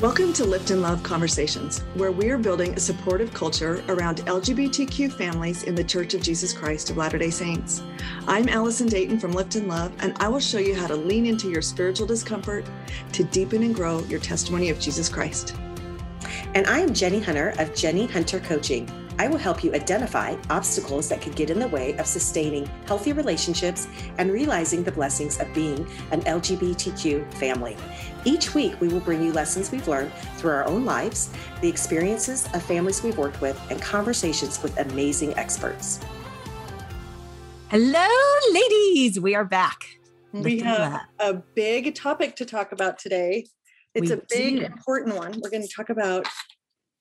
Welcome to Lift and Love Conversations, where we are building a supportive culture around LGBTQ families in the Church of Jesus Christ of Latter day Saints. I'm Allison Dayton from Lift and Love, and I will show you how to lean into your spiritual discomfort to deepen and grow your testimony of Jesus Christ. And I am Jenny Hunter of Jenny Hunter Coaching. I will help you identify obstacles that could get in the way of sustaining healthy relationships and realizing the blessings of being an LGBTQ family. Each week, we will bring you lessons we've learned through our own lives, the experiences of families we've worked with, and conversations with amazing experts. Hello, ladies. We are back. We have a big topic to talk about today. It's we a big, do. important one. We're going to talk about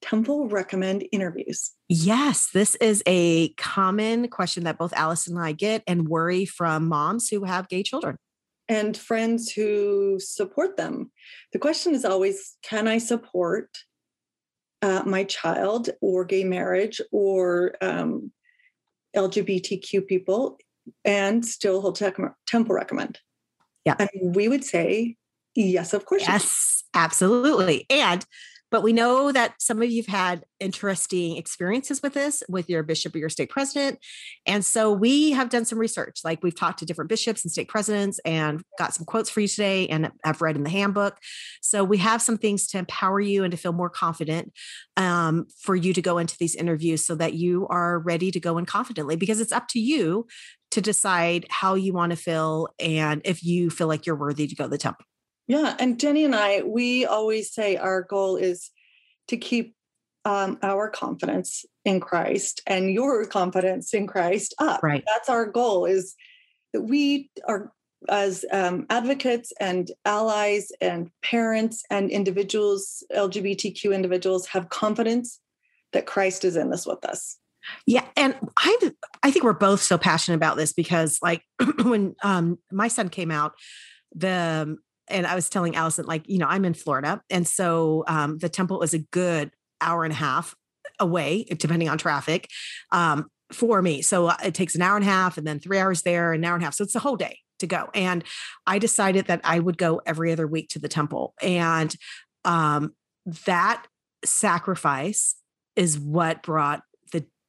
temple recommend interviews? Yes, this is a common question that both Allison and I get and worry from moms who have gay children. And friends who support them. The question is always can I support uh, my child or gay marriage or um, LGBTQ people and still hold temple recommend? Yeah. And we would say, yes, of course. Yes, absolutely. And but we know that some of you've had interesting experiences with this with your bishop or your stake president. And so we have done some research. Like we've talked to different bishops and stake presidents and got some quotes for you today and I've read in the handbook. So we have some things to empower you and to feel more confident um, for you to go into these interviews so that you are ready to go in confidently because it's up to you to decide how you want to feel and if you feel like you're worthy to go to the temple. Yeah. And Jenny and I, we always say our goal is to keep um, our confidence in Christ and your confidence in Christ up. Right. That's our goal is that we are as um, advocates and allies and parents and individuals, LGBTQ individuals, have confidence that Christ is in this with us. Yeah, and I I think we're both so passionate about this because like when um my son came out, the and I was telling Allison, like, you know, I'm in Florida. And so um, the temple is a good hour and a half away, depending on traffic, um, for me. So uh, it takes an hour and a half and then three hours there, an hour and a half. So it's a whole day to go. And I decided that I would go every other week to the temple. And um, that sacrifice is what brought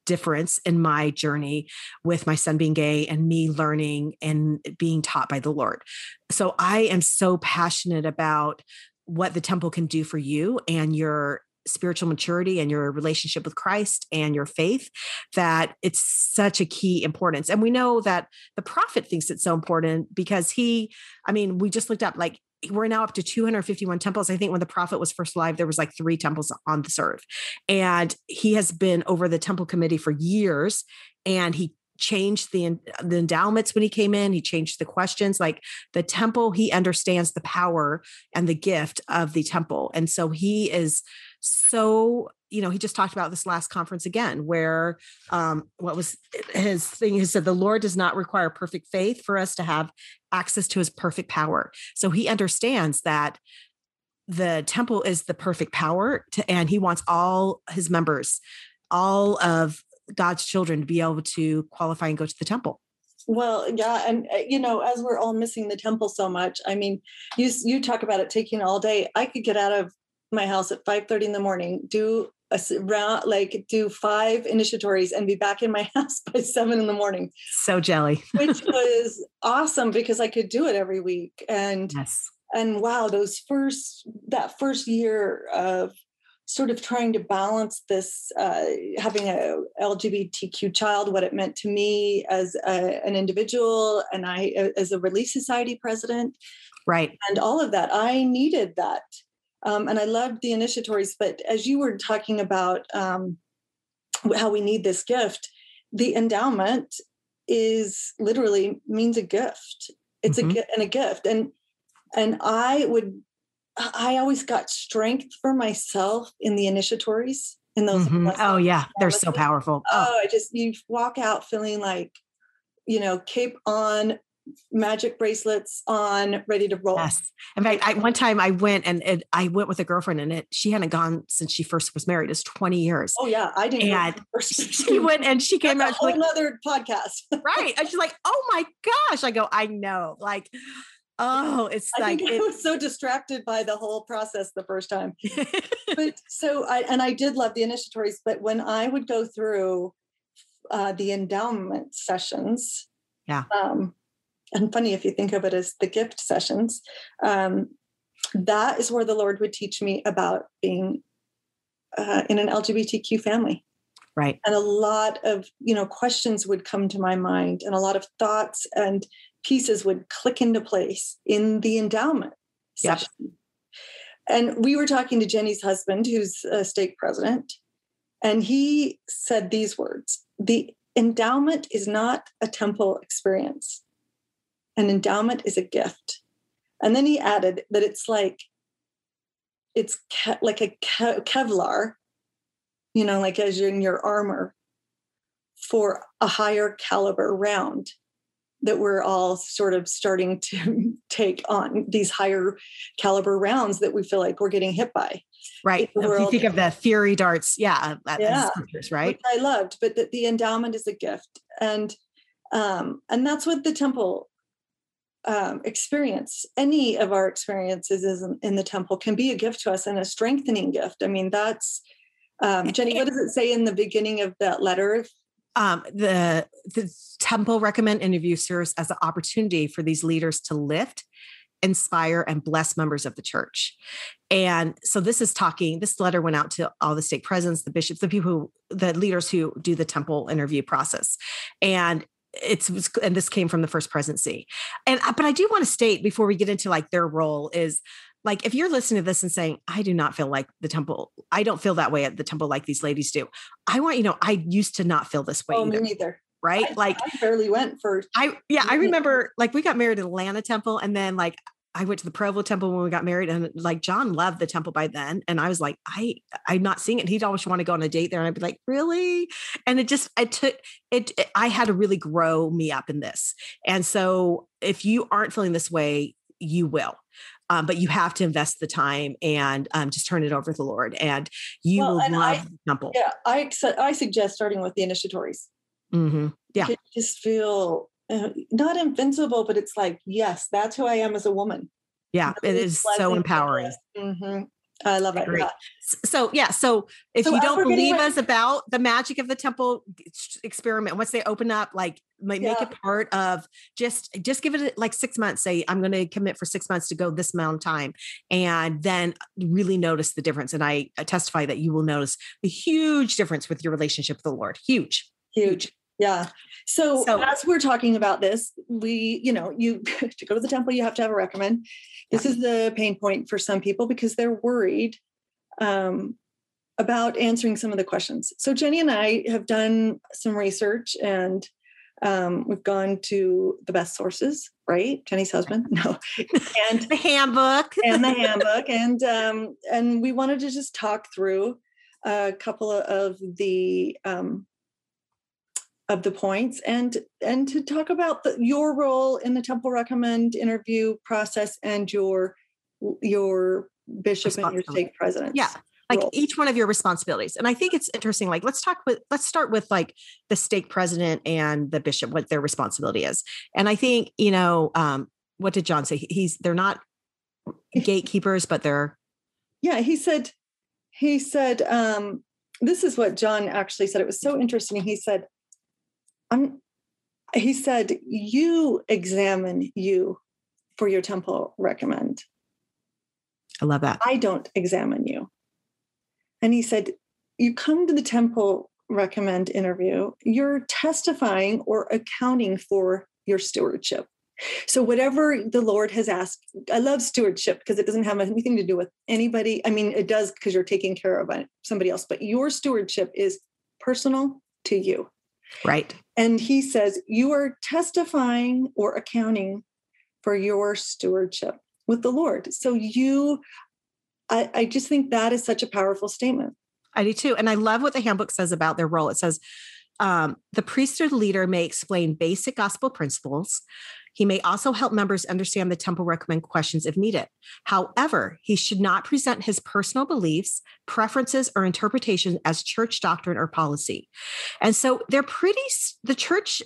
difference in my journey with my son being gay and me learning and being taught by the Lord. So I am so passionate about what the temple can do for you and your spiritual maturity and your relationship with Christ and your faith that it's such a key importance. And we know that the prophet thinks it's so important because he, I mean, we just looked up like we're now up to 251 temples. I think when the prophet was first alive, there was like three temples on the earth. And he has been over the temple committee for years. And he changed the the endowments when he came in he changed the questions like the temple he understands the power and the gift of the temple and so he is so you know he just talked about this last conference again where um what was his thing he said the lord does not require perfect faith for us to have access to his perfect power so he understands that the temple is the perfect power to and he wants all his members all of god's children to be able to qualify and go to the temple well, yeah, and uh, you know, as we're all missing the temple so much, I mean, you you talk about it taking all day. I could get out of my house at 5 30 in the morning, do a round, like do five initiatories and be back in my house by seven in the morning. So jelly. which was awesome because I could do it every week. And yes. and wow, those first that first year of sort of trying to balance this uh, having a lgbtq child what it meant to me as a, an individual and i as a relief society president right and all of that i needed that um, and I loved the initiatories. But as you were talking about um, how we need this gift, the endowment is literally means a gift. It's mm-hmm. a and a gift, and and I would I always got strength for myself in the initiatories in those. Mm-hmm. Oh yeah, they're so powerful. Oh. oh, I just you walk out feeling like you know cape on magic bracelets on, ready to roll. Yes. In fact, I, one time I went and it, I went with a girlfriend and it, she hadn't gone since she first was married. It's 20 years. Oh yeah. I didn't. And she went and she came That's out. like, another podcast. right. And she's like, oh my gosh. I go, I know. Like, Oh, it's I like think I was so distracted by the whole process the first time. but so I and I did love the initiatories, but when I would go through uh, the endowment sessions, Yeah. um, and funny if you think of it as the gift sessions, um, that is where the Lord would teach me about being uh, in an LGBTQ family right. and a lot of you know questions would come to my mind and a lot of thoughts and pieces would click into place in the endowment Yep. session and we were talking to jenny's husband who's a stake president and he said these words the endowment is not a temple experience an endowment is a gift and then he added that it's like it's ke- like a ke- kevlar you know, like as you're in your armor for a higher caliber round that we're all sort of starting to take on these higher caliber rounds that we feel like we're getting hit by. Right. If you think of the fiery darts, yeah, that- Yeah. right? Which I loved, but that the endowment is a gift. And um, and that's what the temple um, experience, any of our experiences in, in the temple can be a gift to us and a strengthening gift. I mean, that's um, Jenny, what does it say in the beginning of that letter? um, the the temple recommend interview serves as an opportunity for these leaders to lift inspire and bless members of the church and so this is talking this letter went out to all the stake presidents the bishops the people who the leaders who do the temple interview process and it's and this came from the first presidency. And uh, but i do want to state before we get into like their role is like if you're listening to this and saying i do not feel like the temple i don't feel that way at the temple like these ladies do i want you know i used to not feel this way Oh, me either neither. right? I, like I barely went for i yeah i remember like we got married at atlanta temple and then like I went to the Provo temple when we got married and like John loved the temple by then. And I was like, I, I'm not seeing it. He'd always want to go on a date there. And I'd be like, really? And it just, it took it, it- I had to really grow me up in this. And so if you aren't feeling this way, you will. Um, but you have to invest the time and um, just turn it over to the Lord and you Well, will and love I- the temple. yeah. I I suggest starting with the initiatories. Mm-hmm. Yeah. You just feel uh, not invincible, but it's like yes, that's who I am as a woman. Yeah. It is so empowering. hmm I love it. Yeah. So yeah, so if So you don't believe us about the magic of the temple experiment, once they open up, like make Yeah. it part of just just give it like six months. Say I'm going to commit for six months to go this amount of time, and then really notice the difference. And I I testify that you will notice a huge difference with your relationship with the Lord. Huge. huge yeah. So, So- as we're talking about this we you know you to go to the temple you have to have a recommend. This is the pain point for some people because they're worried um, about answering some of the questions. So jenny and i have done some research and um, we've gone to the best sources right? Jenny's husband no. And The handbook. and the handbook and um and we wanted to just talk through a couple of, of the um of the points and and to talk about the, your role in the temple recommend interview process and your your bishop and your stake president Yeah. like role. each one of your responsibilities and i think it's interesting like let's talk with let's start with like the stake president and the bishop what their responsibility is and i think you know um what did john say he's they're not gatekeepers but they're yeah he said he said um this is what john actually said it was so interesting he said i'm he said you examine you for your temple recommend. I love that. I don't examine you. And he said you come to the temple recommend interview. You're testifying or accounting for your stewardship. So whatever the lord has asked i love stewardship because it doesn't have anything to do with anybody. I mean it does because you're taking care of somebody else but your stewardship is personal to you. Right and he says you are testifying or accounting for your stewardship with the lord. So you I, I just think that is such a powerful statement. I do too. And i love what the handbook says about their role. It says um, the priesthood leader may explain basic gospel principles he may also help members understand the temple recommend questions if needed. However, he should not present his personal beliefs, preferences, or interpretation as church doctrine or policy. And so they're pretty, the church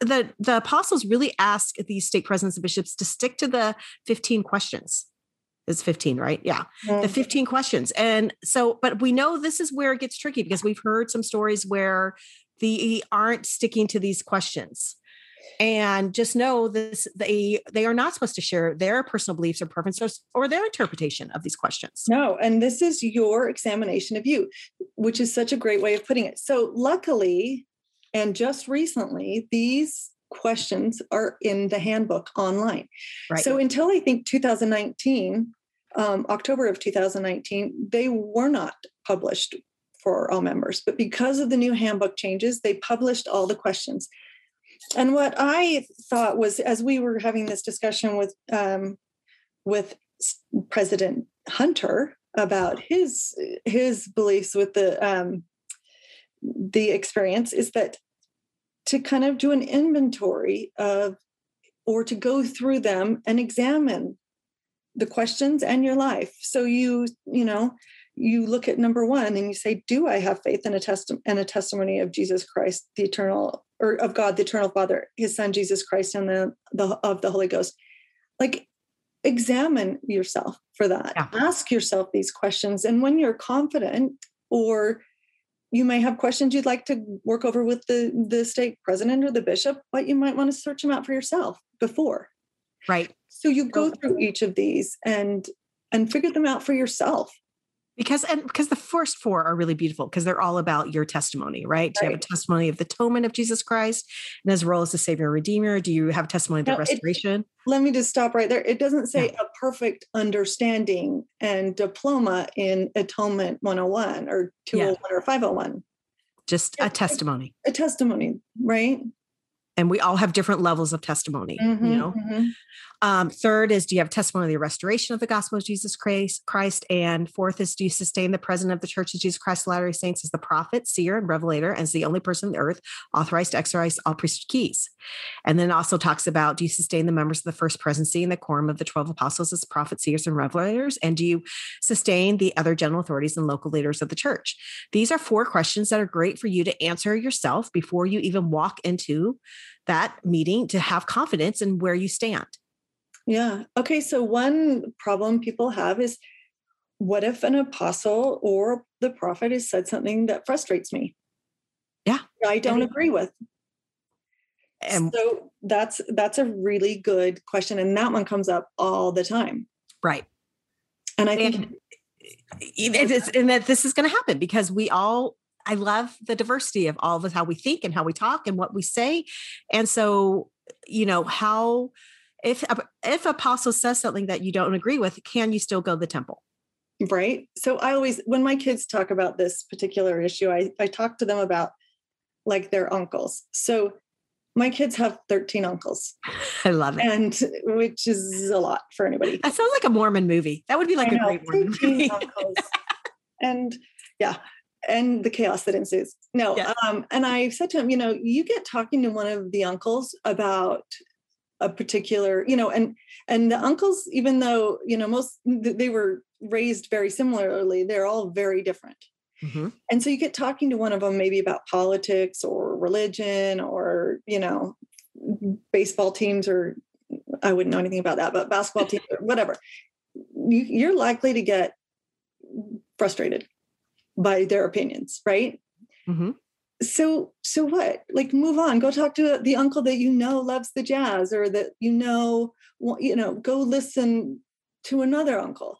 the the apostles really ask these stake presidents and bishops to stick to the 15 questions. Is 15 right? Yeah. The 15 questions. And so but we know this is where it gets tricky because we've heard some stories where the aren't sticking to these questions and just know this they they are not supposed to share their personal beliefs or preferences or their interpretation of these questions. No and this is your examination of you which is such a great way of putting it. So luckily and just recently these questions are in the handbook online. Right. so until i think 2019 um, october of 2019 they were not published for all members but because of the new handbook changes they published all the questions and what I thought was, as we were having this discussion with um, with President Hunter about his his beliefs with the um, the experience, is that to kind of do an inventory of or to go through them and examine the questions and your life. So you you know you look at number one and you say, "Do I have faith in a test and a testimony of Jesus Christ, the eternal or of God, the eternal Father, His Son Jesus Christ, and the, the of the Holy Ghost?" Like, examine yourself for that. Yeah. Ask yourself these questions, and when you're confident, or you may have questions you'd like to work over with the the stake president or the bishop, but you might want to search them out for yourself before. Right. So you go through each of these and and figure them out for yourself because and because the first four are really beautiful because they're all about your testimony right? right? do you have a testimony of the atonement of jesus christ and his role as the savior redeemer do you have a testimony of the restoration it, let me just stop right there it doesn't say yeah. a perfect understanding and diploma in atonement 101 or 201 yeah. Oh or 501 just a testimony a testimony right and we all have different levels of testimony mm-hmm, you know? mm-hmm. um, third is do you have testimony of the restoration of the gospel of jesus christ, christ? And fourth is do you sustain the president of the church of jesus christ of latter-day saints as the prophet seer and revelator as the only person on the earth authorized to exercise all priesthood keys? And then also talks about do you sustain the members of the first presidency and the quorum of the 12 apostles as prophets seers and revelators? And do you sustain the other general authorities and local leaders of the church? These are four questions that are great for you to answer yourself before you even walk into that meeting to have confidence in where you stand. Yeah. Okay. So, one problem people have is what if an apostle or the prophet has said something that frustrates me? Yeah. I don't agree with. And so that's that's a really good question. And that one comes up all the time. Right. And I think and, it is, and that this is going to happen because we all I love the diversity of all of us, how we think and how we talk and what we say. And so, you know, how if if apostle says something that you don't agree with, can you still go to the temple? Right. So I always when my kids talk about this particular issue, I, I talk to them about like their uncles. So my kids have 13 uncles. I love it. And which is a lot for anybody. That sounds like a Mormon movie. That would be like I a know, great Mormon movie. and yeah, and the chaos that ensues. No, um, and I said to him, you know, you get talking to one of the uncles about a particular, you know, and and the uncles, even though you know most they were raised very similarly, they're all very different. Mm-hmm. And so you get talking to one of them maybe about politics or religion or you know baseball teams or I wouldn't know anything about that, but basketball teams or whatever. You, you're likely to get frustrated by their opinions, right? Mm-hmm. So, so what? Like, move on. Go talk to the uncle that you know loves the jazz, or that you know, you know, go listen to another uncle.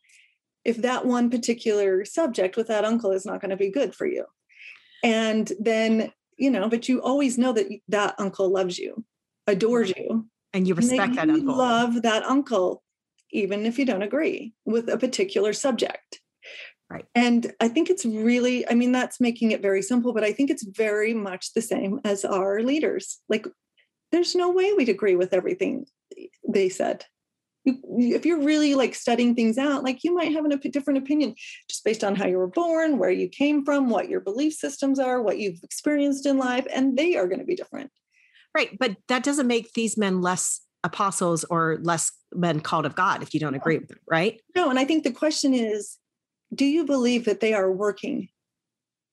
If that one particular subject with that uncle is not going to be good for you, and then you know, but you always know that that uncle loves you, adores mm-hmm. you, and you respect and that, that uncle. Love that uncle, even if you don't agree with a particular subject. Right. And I think it's really, I mean, that's making it very simple, but I think it's very much the same as our leaders. Like, there's no way we'd agree with everything they said. You, if you're really like studying things out, like you might have a different opinion just based on how you were born, where you came from, what your belief systems are, what you've experienced in life, and they are going to be different. Right. But that doesn't make these men less apostles or less men called of God if you don't agree with them, right? No. And I think the question is do you believe that they are working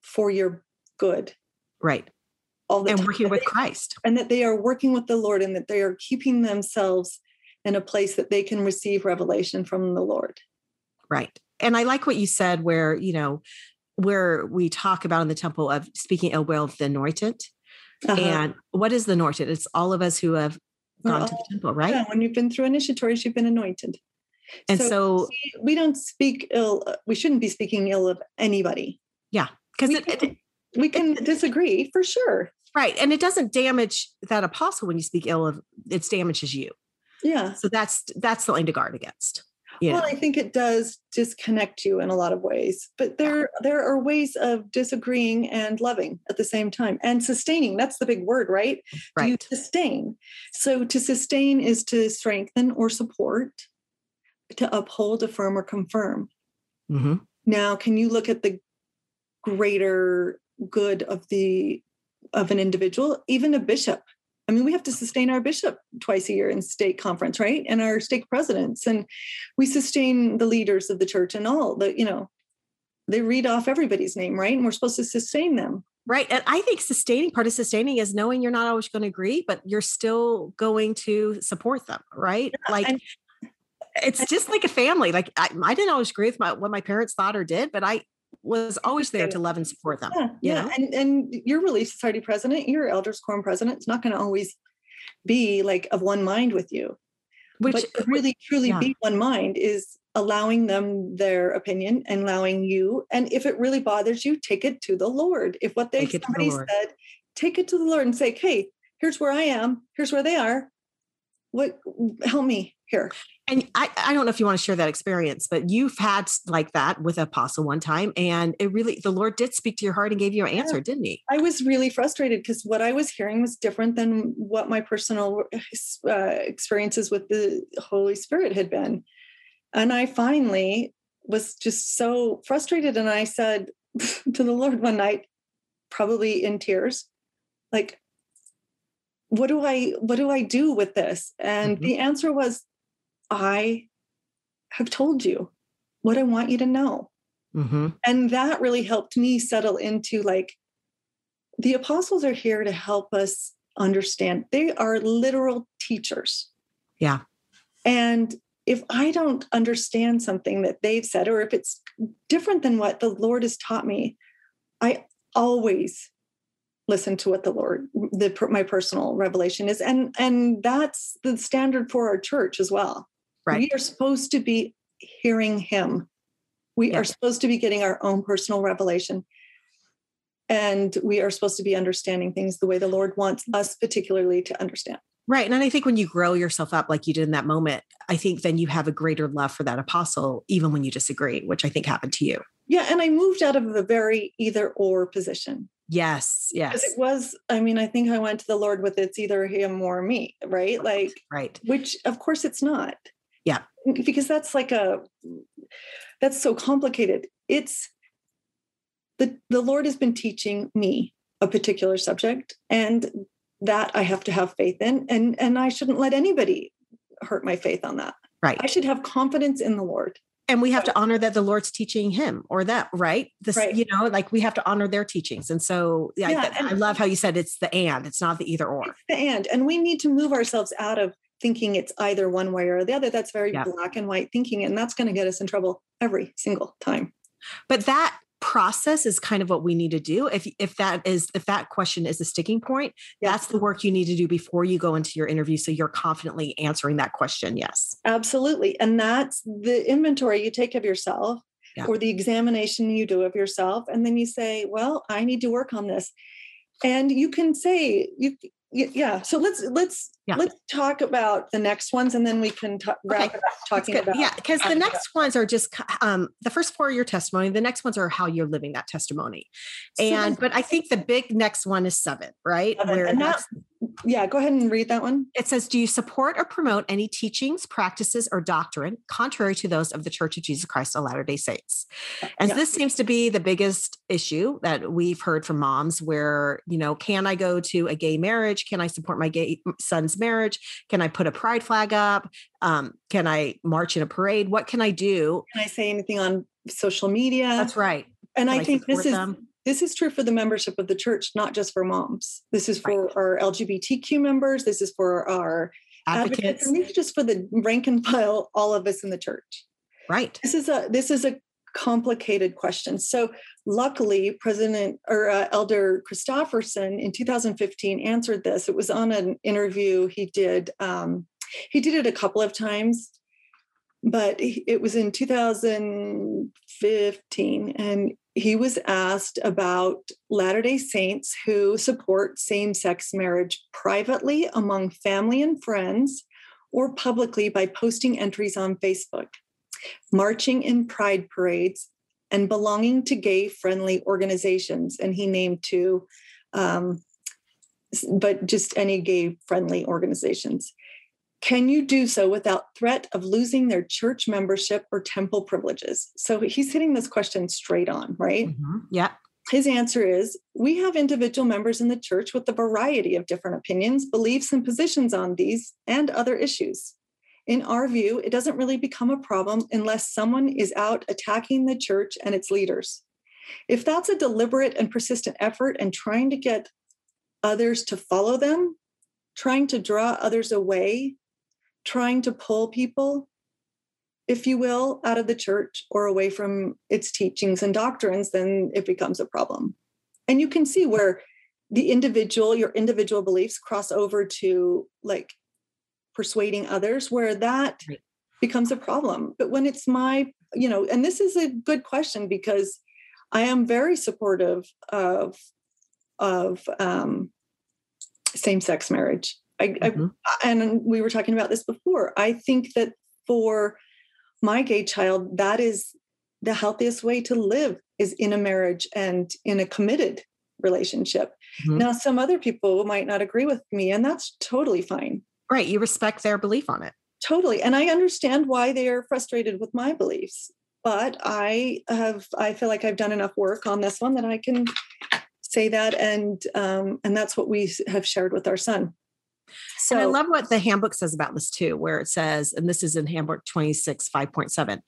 for your good? Right. all the and time. working with they- Christ. and that they are working with the Lord and that they are keeping themselves in a place that they can receive revelation from the Lord. Right. And I like what you said, where, you know, where we talk about in the temple of speaking ill will of the anointed. Uh-huh. And what is the anointed? It's all of us who have gone to the temple, right? Yeah, when you've been through initiatories, you've been anointed. And so, we, we don't speak ill. uh, We shouldn't be speaking ill of anybody. Yeah. Because we it, it, can- We can disagree for sure. right. And it doesn't damage that apostle when you speak ill of it damages you. Yeah. So that's that's something to guard against. Yeah. Well, I think it does disconnect you in a lot of ways, but there there are ways of disagreeing and loving at the same time and sustaining. That's the big word, right? Do you right. sustain? So to sustain is to strengthen or support, to uphold, affirm, or confirm. hmm Now, can you look at the greater good of the of an individual, even a bishop? I mean, we have to sustain our bishop twice a year in stake conference, right? And our stake presidents, and we sustain the leaders of the church and all the, you know, they read off everybody's name, right? And we're supposed to sustain them. Right. And I think sustaining part of sustaining is knowing you're not always going to agree, but you're still going to support them. Right. like and- it's just like a family. Like I, I didn't always agree with my, what my parents thought or did, but I was always there to love and support them. Yeah, you yeah. know? And and your Relief Society president, your Elders Quorum president, is not going to always be like of one mind with you. Which but really truly yeah. be one mind is allowing them their opinion and allowing you and if it really bothers you take it to the lord if what they it the said take it to the lord and say hey here's where i am here's where they are what help me here and I, I don't know if you want to share that experience, but you've had like that with Apostle one time, and it really the Lord did speak to your heart and gave you an answer, didn't he? i was really frustrated because what i was hearing was different than what my personal uh, experiences with the holy spirit had been and i finally was just so frustrated and i said to the lord one night probably in tears like what do i what do i do with this and Mhm. the answer was i have told you what i want you to know. Mm-hmm. and that really helped me settle into like the apostles are here to help us understand. They are literal teachers. Yeah. and if i don't understand something that they've said or if it's different than what the lord has taught me i always listen to what the lord the my personal revelation is. And and that's the standard for our church as well Right. we are supposed to be hearing him we are supposed to be getting our own personal revelation and we are supposed to be understanding things the way the lord wants us particularly to understand Right. And I think when you grow yourself up like you did in that moment, I think then you have a greater love for that apostle, even when you disagree, which I think happened to you. yeah and i moved out of a very either or position Yes. Yes. it was i mean i think i went to the lord with it's either him or me right like Right. which of course it's not Yeah. because that's like a that's so complicated it's the the lord has been teaching me a particular subject and that i have to have faith in and and i shouldn't let anybody hurt my faith on that Right. i should have confidence in the lord and we have to honor that the Lord's teaching him or that, right? This, Right. you know, like we have to honor their teachings. And so yeah, Yeah, I, I love how you said it's the and, it's not the either or. The and and we need to move ourselves out of thinking it's either one way or the other that's very Yeah. black and white thinking and that's going to get us in trouble every single time But that process is kind of what we need to do. If if that is if that question is a sticking point, that's the work you need to do before you go into your interview. So you're confidently answering that question. Yes. Absolutely. And that's the inventory you take of yourself Yeah. or the examination you do of yourself. And then you say, well, I need to work on this. And you can say, you, yeah. So let's, let's, Yeah. let's talk about the next ones and then we can ta- wrap Okay. up talking about. yeah, because the next ones are just um, the first four are your testimony. The next ones are how you're living that testimony. And but I think the big next one is seven, right? Seven. Where And that- yeah, go ahead and read that one. it says, Do you support or promote any teachings, practices, or doctrine contrary to those of the Church of Jesus Christ of Latter day Saints? And Yeah. this seems to be the biggest issue that we've heard from moms where, you know, can I go to a gay marriage? Can I support my gay son's marriage? Can I put a pride flag up? Um, can I march in a parade? What can I do? Can I say anything on social media? That's right. and Can I think this is them? this is true for the membership of the church, not just for moms. This is for right. our LGBTQ members. This is for our advocates. advocates, and these are just for the rank and file, all of us in the church. Right. This is a this is a complicated questions. So luckily, President or uh, Elder Christofferson in 2015 answered this. It was on an interview he did. Um, he did it a couple of times but it was in 2015 and he was asked about Latter day Saints who support same sex marriage privately among family and friends or publicly by posting entries on Facebook, marching in pride parades, and belonging to gay friendly organizations. And he named two, um, but just any gay friendly organizations. Can you do so without threat of losing their church membership or temple privileges? So he's hitting this question straight on, right? Mm-hmm. Yeah. His answer is We have individual members in the church with a variety of different opinions, beliefs, and positions on these and other issues. In our view, it doesn't really become a problem unless someone is out attacking the church and its leaders. If that's a deliberate and persistent effort and trying to get others to follow them, trying to draw others away trying to pull people, if you will, out of the church or away from its teachings and doctrines, then it becomes a problem. And you can see where the individual, your individual beliefs cross over to like persuading others, where that right. becomes a problem. But when it's my, you know, and this is a good question because I am very supportive of of um, same-sex marriage. I, mm-hmm. I, and we were talking about this before. I think that for my gay child, that is the healthiest way to live is in a marriage and in a committed relationship. Mm-hmm. Now, some other people might not agree with me, and that's totally fine. Right. You respect their belief on it. Totally. And I understand why they are frustrated with my beliefs. But I have, I feel like I've done enough work on this one that I can say that. And, um, and that's what we have shared with our son. So and I love what the handbook says about this too, where it says, and this is in handbook 26, 5.7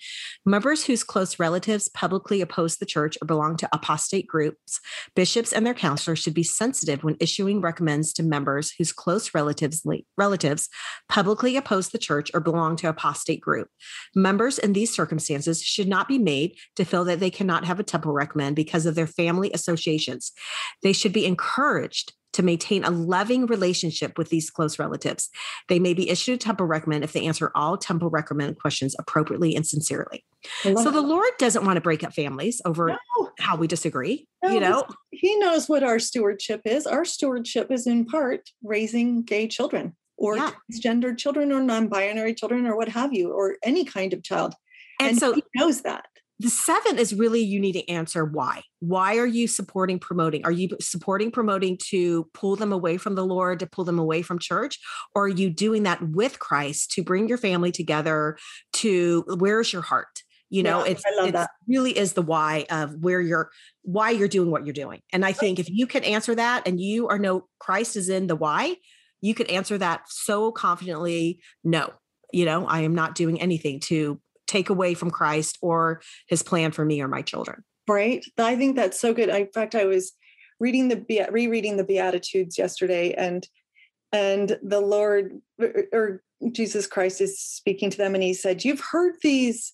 members whose close relatives publicly oppose the church or belong to apostate groups, bishops and their counselors should be sensitive when issuing recommends to members whose close relatives relatives publicly oppose the church or belong to apostate group. Members in these circumstances should not be made to feel that they cannot have a temple recommend because of their family associations. They should be encouraged to maintain a loving relationship with these close relatives. They may be issued a temple recommend if they answer all temple recommend questions appropriately and sincerely. So the Lord doesn't want to break up families over no. how we disagree. No, you know, He knows what our stewardship is. Our stewardship is in part raising gay children or yeah. transgendered children or non-binary children or what have you, or any kind of child. And, and so he knows that the seven is really you need to answer why. Why are you supporting promoting? Are you supporting promoting to pull them away from the Lord, to pull them away from church? Or are you doing that with Christ to bring your family together to where's your heart? You know, yeah, it's, it really is the why of where you're why you're doing what you're doing. And I think if you can answer that and you are no Christ is in the why, you could answer that so confidently, no, you know, I am not doing anything to take away from Christ or his plan for me or my children. Right. I think that's so good. in fact, I was reading the rereading the Beatitudes yesterday, and and the Lord or Jesus Christ is speaking to them, and He said, "You've heard these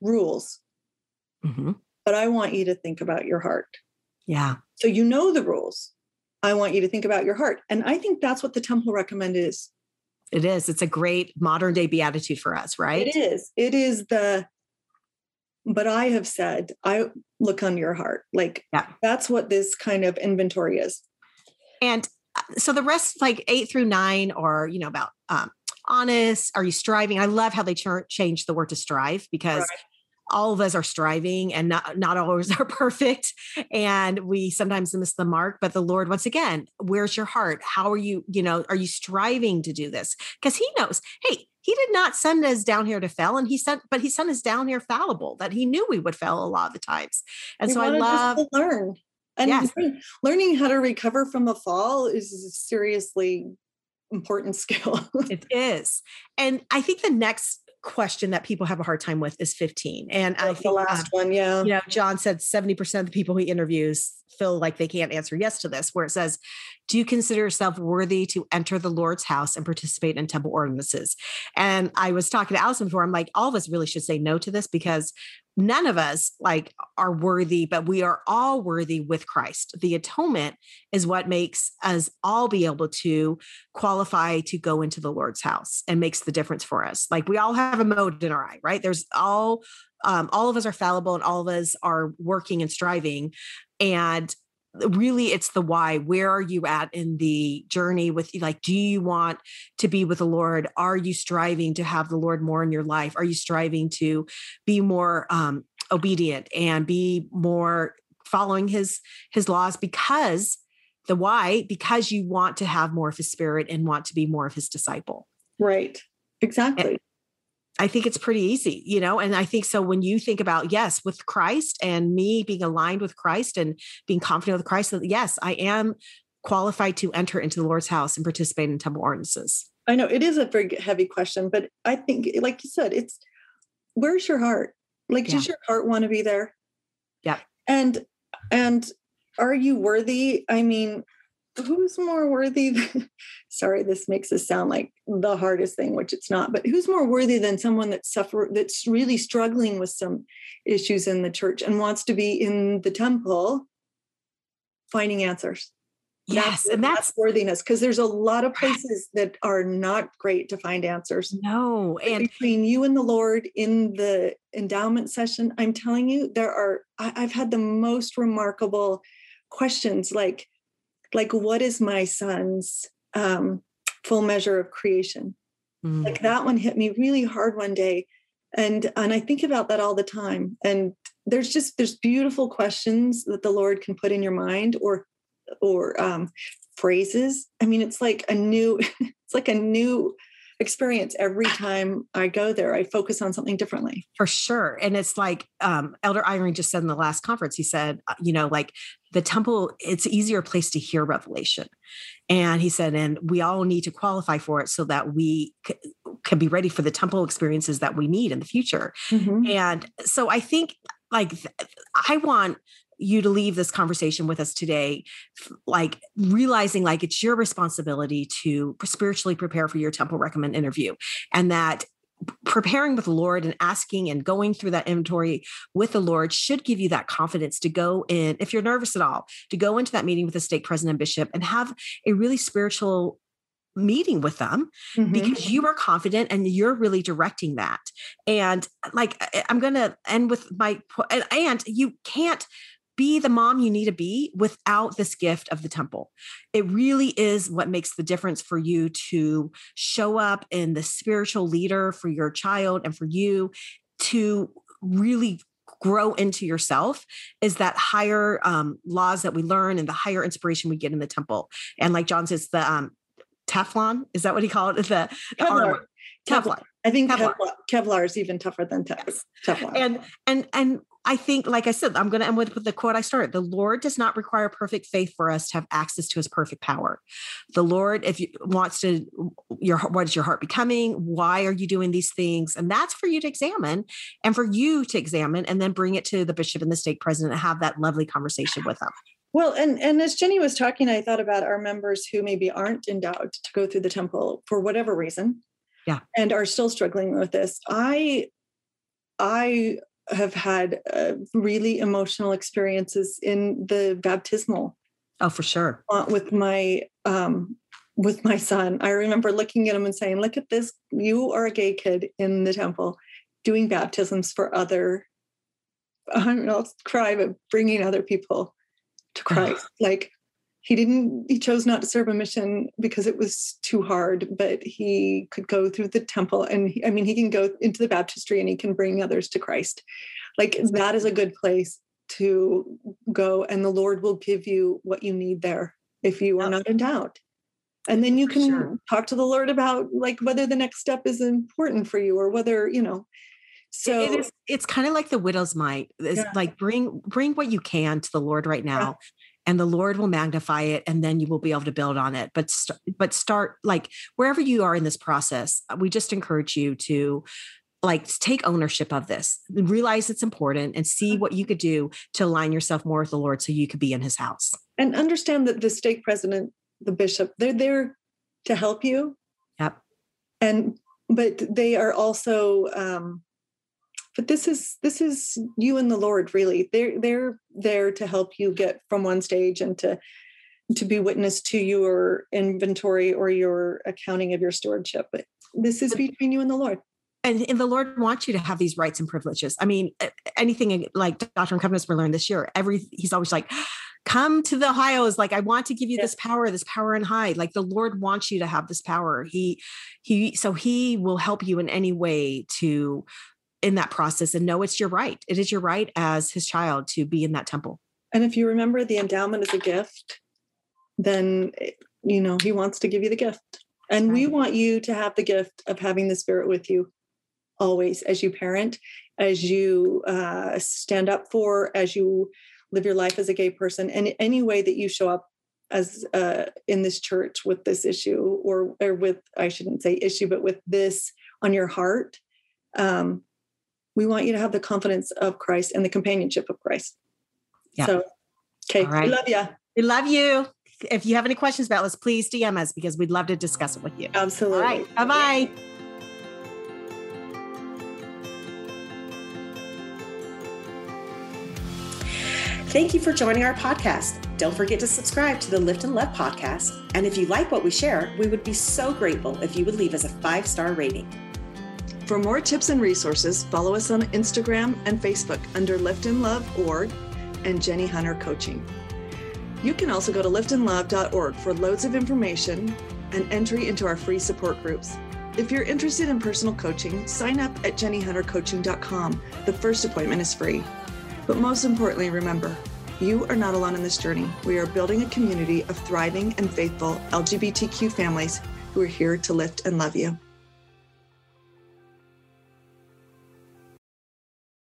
rules, mm-hmm. but I want you to think about your heart." Yeah. So you know the rules. I want you to think about your heart, and I think that's what the temple recommend is. It is. It's a great modern day beatitude for us, right? It is. It is the, but I have said, I look on your heart. Like, yeah. that's what this kind of inventory is. And uh, so the rest, like eight through nine, are, you know, about um, honest, are you striving? I love how they ch- changed the word to strive because right all of us are striving and not, not always are perfect and we sometimes miss the mark but the lord once again where's your heart? How are you you know are you striving to do this? Because he knows hey he did not send us down here to fail and he sent but he sent us down here fallible that he knew we would fail a lot of the times and he so i love to learn and yes. learning how to recover from a fall is a seriously important skill. It is and i think the next question that people have a hard time with is 15. And I think the last um, one, yeah. You know, John said 70% of the people he interviews feel like they can't answer yes to this, where it says, Do you consider yourself worthy to enter the Lord's house and participate in temple ordinances? And I was talking to Allison before, I'm like, all of us really should say no to this because none of us like are worthy but we are all worthy with christ. The atonement is what makes us all be able to qualify to go into the lord's house and makes the difference for us. Like we all have a mote in our eye right? There's all um, all of us are fallible and all of us are working and striving. And really it's the why. Where are you at in the journey with like do you want to be with the lord? Are you striving to have the lord more in your life? Are you striving to be more um obedient and be more following his his laws? Because the why because you want to have more of his spirit and want to be more of his disciple. Right. Exactly. and, I think it's pretty easy, you know? And I think so when you think about, yes, with Christ and me being aligned with Christ and being confident with Christ, that yes, I am qualified to enter into the Lord's house and participate in temple ordinances. I know it is a very heavy question, but I think, eh, like you said, it's where's your heart? Like, yeah. does your heart want to be there? Yeah. And, and are you worthy? I mean, who's more worthy than, sorry this makes this sound like the hardest thing which it's not but who's more worthy than someone that's suffer that's really struggling with some issues in the church and wants to be in the temple finding answers? Yes that's, and that's, that's worthiness because there's a lot of places that are not great to find answers. No and between you and the lord in the endowment session i'm telling you there are I, i've had the most remarkable questions like like what is my son's um, full measure of creation mm. like that one hit me really hard one day and and i think about that all the time and there's just there's beautiful questions that the lord can put in your mind or or um, phrases i mean it's like a new it's like a new experience every time I go there. I focus on something differently. For sure. And it's like um, Elder Eyring just said in the last conference, he said, uh, you know, like the temple, it's easier place to hear revelation. And he said, and we all need to qualify for it so that we c- can be ready for the temple experiences that we need in the future. Mm-hmm. And so I think like I want you to leave this conversation with us today like realizing like it's your responsibility to spiritually prepare for your temple recommend interview and that preparing with the Lord and asking and going through that inventory with the Lord should give you that confidence to go in, if you're nervous at all, to go into that meeting with the stake president and bishop and have a really spiritual meeting with them mm-hmm. because you are confident and you're really directing that. And like, I'm going to end with my, and, and you can't be the mom you need to be without this gift of the temple. It really is what makes the difference for you to show up in the spiritual leader for your child and for you to really grow into yourself is that higher um, laws that we learn and the higher inspiration we get in the temple. And like John says, the um, Teflon is that what he called it? The, armor. Teflon. I think Kevlar. Kevlar is even tougher than Teflon. Yes. And and and I think, like I said, I'm going to end with the quote I started. The Lord does not require perfect faith for us to have access to his perfect power. The Lord, if you wants to, your what is your heart becoming? Why are you doing these things? And that's for you to examine and for you to examine and then bring it to the bishop and the stake president and have that lovely conversation with them. Well, and and as Jenny was talking, I thought about our members who maybe aren't endowed to go through the temple for whatever reason. Yeah. And are still struggling with this. I I have had uh, really emotional experiences in the baptismal. Oh, for sure. Uh, with my um, with my son, I remember looking at him and saying, "Look at this! You are a gay kid in the temple, doing baptisms for other. I don't know, cry, but bringing other people to Christ. like he didn't he chose not to serve a mission because it was too hard but he could go through the temple and he, i mean he can go into the baptistry and he can bring others to christ. Like that is a good place to go and the lord will give you what you need there if you are not endowed. And then you can sure. talk to the lord about like whether the next step is important for you or whether you know so it is it's kind of like the widow's mite it's yeah. like bring bring what you can to the lord right now and the lord will magnify it and then you will be able to build on it. But st- but start like wherever you are in this process uh, we just encourage you to like take ownership of this. Realize it's important and see what you could do to align yourself more with the lord so you could be in his house. And understand that the stake president the bishop they're there to help you. Yep. And but they are also um but this is this is you and the lord really they're they're there to help you get from one stage and to to be witness to your inventory or your accounting of your stewardship but this is between you and the lord and, and the Lord wants you to have these rights and privileges. I mean, anything like Doctrine and Covenants we learned this year, every he's always like, come to the Ohio is like, I want to give you this power, this power and high. Like the Lord wants you to have this power. He he so he will help you in any way to in that process and know it's your right. It is your right as his child to be in that temple. And if you remember the endowment is a gift, then eh, you know he wants to give you the gift. And right. we want you to have the gift of having the spirit with you always as you parent, as you uh, stand up for, as you live your life as a gay person, and any way that you show up as uh, in this church with this issue, or or with I shouldn't say issue, but with this on your heart. Um, we want you to have the confidence of Christ and the companionship of Christ. Yeah. So, okay, right. we love you. We love you. If you have any questions about this, please DM us because we'd love to discuss it with you. Absolutely. All right. Bye bye. Thank you for joining our podcast. Don't forget to subscribe to the Lift and Love podcast. And if you like what we share, we would be so grateful if you would leave us a five star rating. For more tips and resources, follow us on Instagram and Facebook under Lift and Love Org and Jenny Hunter Coaching. You can also go to liftandlove.org for loads of information and entry into our free support groups. If you're interested in personal coaching, sign up at jennyhuntercoaching.com. The first appointment is free. But most importantly, remember, you are not alone in this journey. We are building a community of thriving and faithful LGBTQ families who are here to lift and love you.